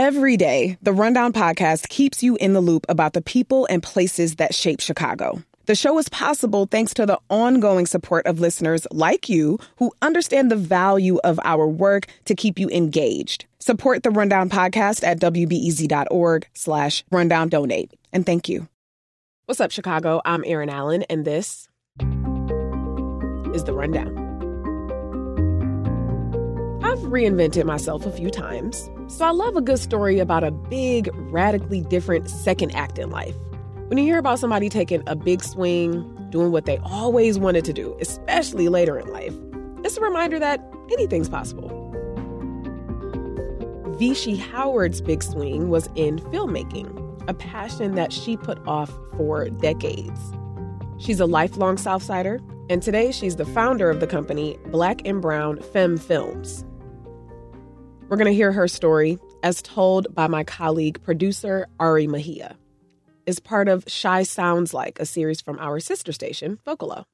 Every day, the Rundown podcast keeps you in the loop about the people and places that shape Chicago. The show is possible thanks to the ongoing support of listeners like you who understand the value of our work to keep you engaged. Support the Rundown podcast at wbez.org slash rundown donate. And thank you. What's up, Chicago? I'm Erin Allen, and this is The Rundown. I've reinvented myself a few times, so I love a good story about a big, radically different second act in life. When you hear about somebody taking a big swing, doing what they always wanted to do, especially later in life, it's a reminder that anything's possible. Vici Howard's big swing was in filmmaking, a passion that she put off for decades. She's a lifelong Southsider, and today she's the founder of the company Black and Brown Femme Films. We're going to hear her story as told by my colleague, producer Ari Mejia is part of Chi Sounds Like, a series from our sister station, Vocalo.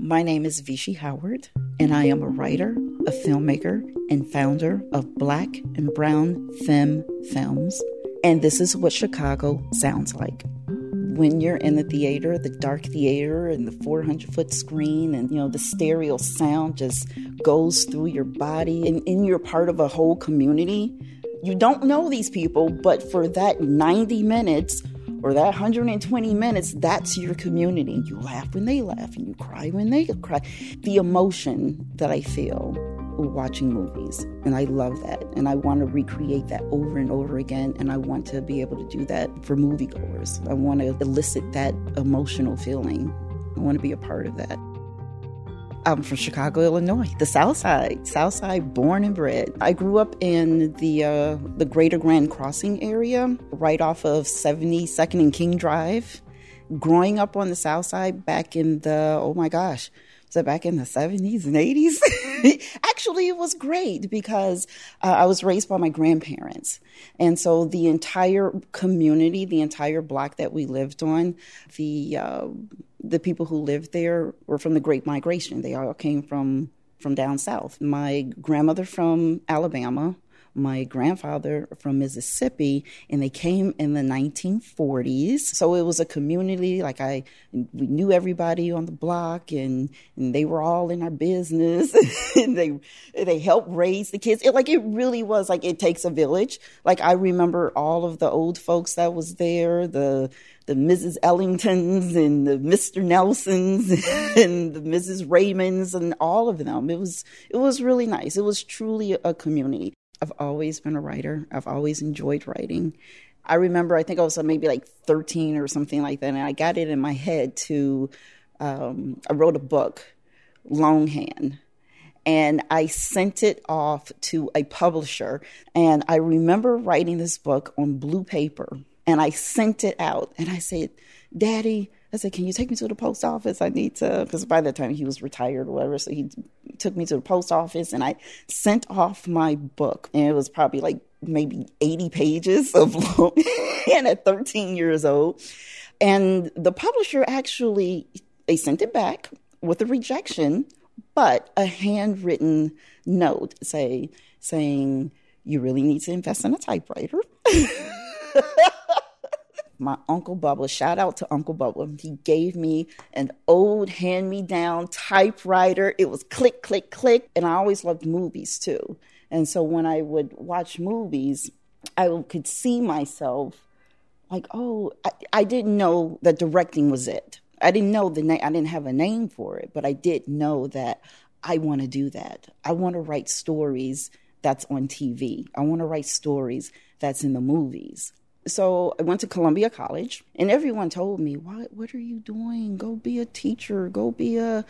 My name is Vici Howard, and I am a writer, a filmmaker, and founder of Black and Brown Femme Films. And this is what Chicago sounds like. When you're in the theater, the dark theater, and the 400 foot screen, and you know, the stereo sound just goes through your body, and, and you're part of a whole community you don't know these people, but for that 90 minutes or that 120 minutes, that's your community. You laugh when they laugh and you cry when they cry. The emotion that I feel watching movies. And I love that. And I want to recreate that over and over again. And I want to be able to do that for moviegoers. I want to elicit that emotional feeling. I want to be a part of that. I'm from Chicago, Illinois, the South Side. South Side, born and bred. I grew up in the uh, the Greater Grand Crossing area, right off of 72nd and King Drive. Growing up on the South Side back in the oh my gosh, was so back in the 70s and 80s. Actually, it was great because uh, I was raised by my grandparents. And so the entire community, the entire block that we lived on, the uh, the people who lived there were from the Great Migration. They all came from from down south. My grandmother from Alabama, my grandfather from Mississippi, and they came in the 1940s. So it was a community. Like I, we knew everybody on the block, and, and they were all in our business, and they they helped raise the kids. It, like it really was like it takes a village. Like I remember all of the old folks that was there, the the Mrs. Ellingtons and the Mr. Nelsons and the Mrs. Raymonds and all of them. It was it was really nice. It was truly a community. I've always been a writer. I've always enjoyed writing. I remember, I think I was maybe like 13 or something like that, and I got it in my head to, um, I wrote a book, Longhand, and I sent it off to a publisher. And I remember writing this book on blue paper, and I sent it out, and I said, Daddy, I said, Can you take me to the post office? I need to, because by the time he was retired or whatever, so he took me to the post office and I sent off my book. And it was probably like maybe 80 pages of long, and at 13 years old. And the publisher actually, they sent it back with a rejection, but a handwritten note say, saying, you really need to invest in a typewriter. my Uncle Bubba, shout out to Uncle Bubba. He gave me an old hand me down typewriter. It was click, click, click. And I always loved movies too. And so when I would watch movies, I could see myself like, oh, I, I didn't know that directing was it. I didn't know the name, I didn't have a name for it, but I did know that I want to do that. I want to write stories that's on TV. I want to write stories that's in the movies. So I went to Columbia College, and everyone told me, "What? What are you doing? Go be a teacher. Go be a,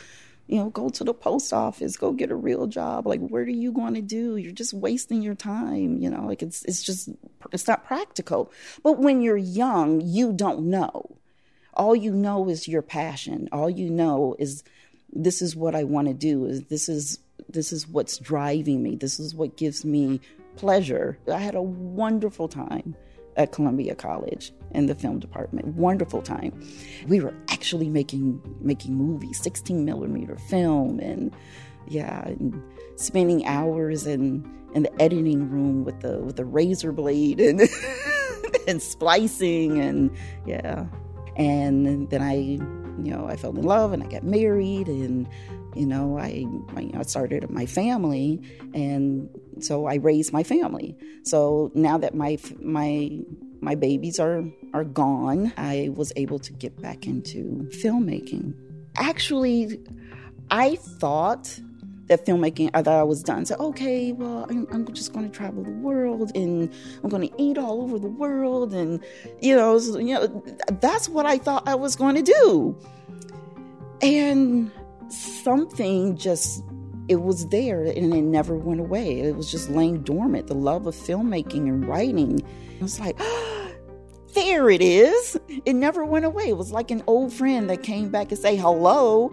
you know, go to the post office. Go get a real job. Like, what are you going to do? You're just wasting your time. You know, like it's it's just it's not practical. But when you're young, you don't know. All you know is your passion. All you know is this is what I want to do. Is this is this is what's driving me. This is what gives me pleasure. I had a wonderful time at Columbia College in the film department. Wonderful time. We were actually making making movies, 16 millimeter film, and yeah, and spending hours in in the editing room with the with the razor blade and and splicing and yeah. And then I, you know, I fell in love and I got married and you know, I, I started my family and so I raised my family. So now that my my my babies are are gone, I was able to get back into filmmaking. Actually, I thought that filmmaking, I thought I was done. So, okay, well, I'm, I'm just going to travel the world and I'm going to eat all over the world. And, you know, you know, that's what I thought I was going to do. And something just, it was there and it never went away. It was just laying dormant. The love of filmmaking and writing. I was like, there it is. It never went away. It was like an old friend that came back and say hello.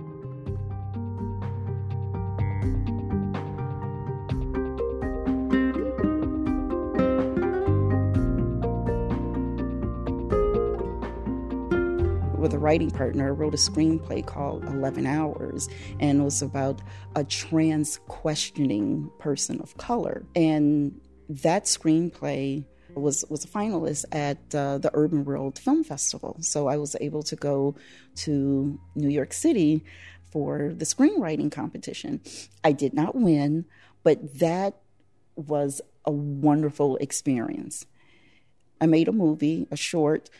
Writing partner, wrote a screenplay called 11 Hours, and it was about a trans questioning person of color. And that screenplay was was a finalist at uh, the Urbanworld Film Festival. So I was able to go to New York City for the screenwriting competition. I did not win, but that was a wonderful experience. I made a movie, a short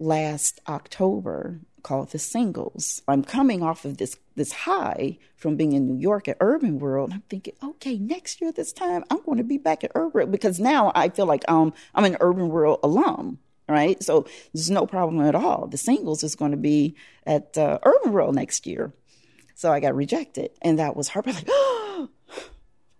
last October called The Singles. I'm coming off of this this high from being in New York at Urbanworld. I'm thinking, okay, next year this time I'm going to be back at Urbanworld because now I feel like um, I'm an Urbanworld alum, right? So there's no problem at all. The Singles is going to be at uh, Urbanworld next year. So I got rejected, and that was hard. Like, oh,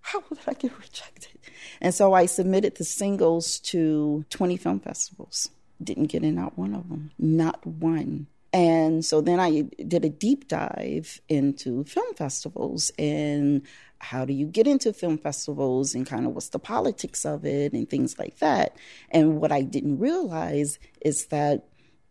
how did I get rejected? And so I submitted the singles to 20 film festivals didn't get in not one of them, not one. And so then I did a deep dive into film festivals and how do you get into film festivals and kind of what's the politics of it and things like that. And what I didn't realize is that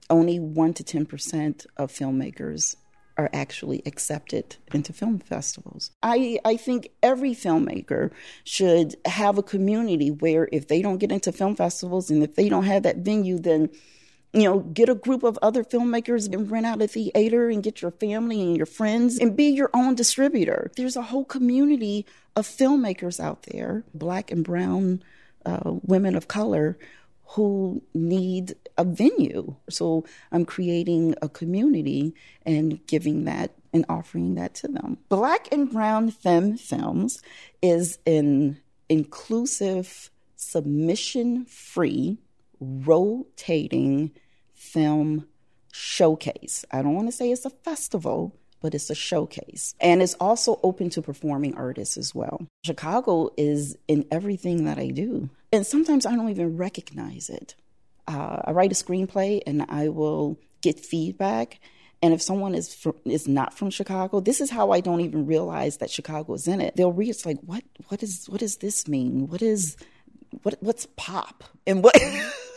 only 1 to 10% of filmmakers are actually accepted into film festivals. I, I think every filmmaker should have a community where if they don't get into film festivals and if they don't have that venue, then you know, get a group of other filmmakers and rent out a theater and get your family and your friends and be your own distributor. There's a whole community of filmmakers out there, black and brown uh, women of color, who need a venue. So I'm creating a community and giving that and offering that to them. Black and Brown Femme Films is an inclusive, submission free, rotating film showcase. I don't want to say it's a festival, but it's a showcase. And it's also open to performing artists as well. Chicago is in everything that I do. And sometimes I don't even recognize it. Uh, I write a screenplay and I will get feedback. And if someone is from, is not from Chicago, this is how I don't even realize that Chicago is in it. They'll read it's like, what what is what does this mean? What is what what's pop and what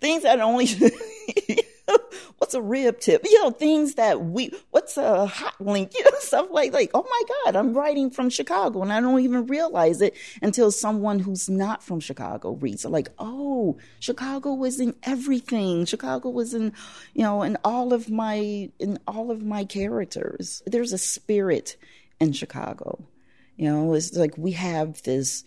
things that only what's a rib tip? You know, things that we, what's a hot link? You know, stuff like, like, oh my God, I'm writing from Chicago and I don't even realize it until someone who's not from Chicago reads it. Like, oh, Chicago was in everything. Chicago was in, you know, in all of my, in all of my characters. There's a spirit in Chicago. You know, it's like we have this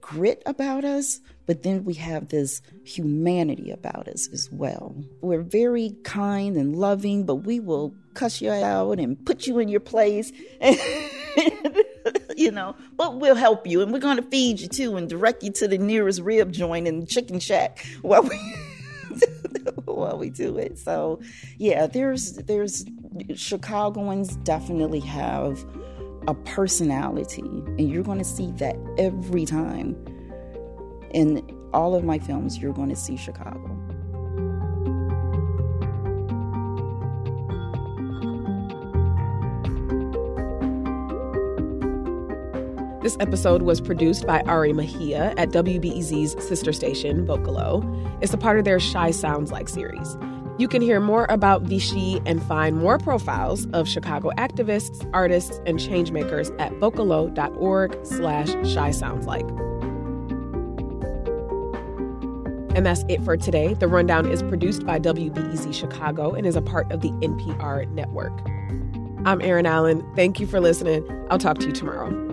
grit about us, but then we have this humanity about us as well. We're very kind and loving, but we will cuss you out and put you in your place. you know, but we'll help you and we're going to feed you too and direct you to the nearest rib joint and chicken shack while we while we do it. So, yeah, there's there's Chicagoans definitely have a personality, and you're going to see that every time. In all of my films, you're going to see Chicago. This episode was produced by Ari Mejia at WBEZ's sister station, Vocalo. It's a part of their Chi Sounds Like series. You can hear more about Vici and find more profiles of Chicago activists, artists, and changemakers at vocalo.org slash chi sounds like. And that's it for today. The Rundown is produced by WBEZ Chicago and is a part of the NPR network. I'm Erin Allen. Thank you for listening. I'll talk to you tomorrow.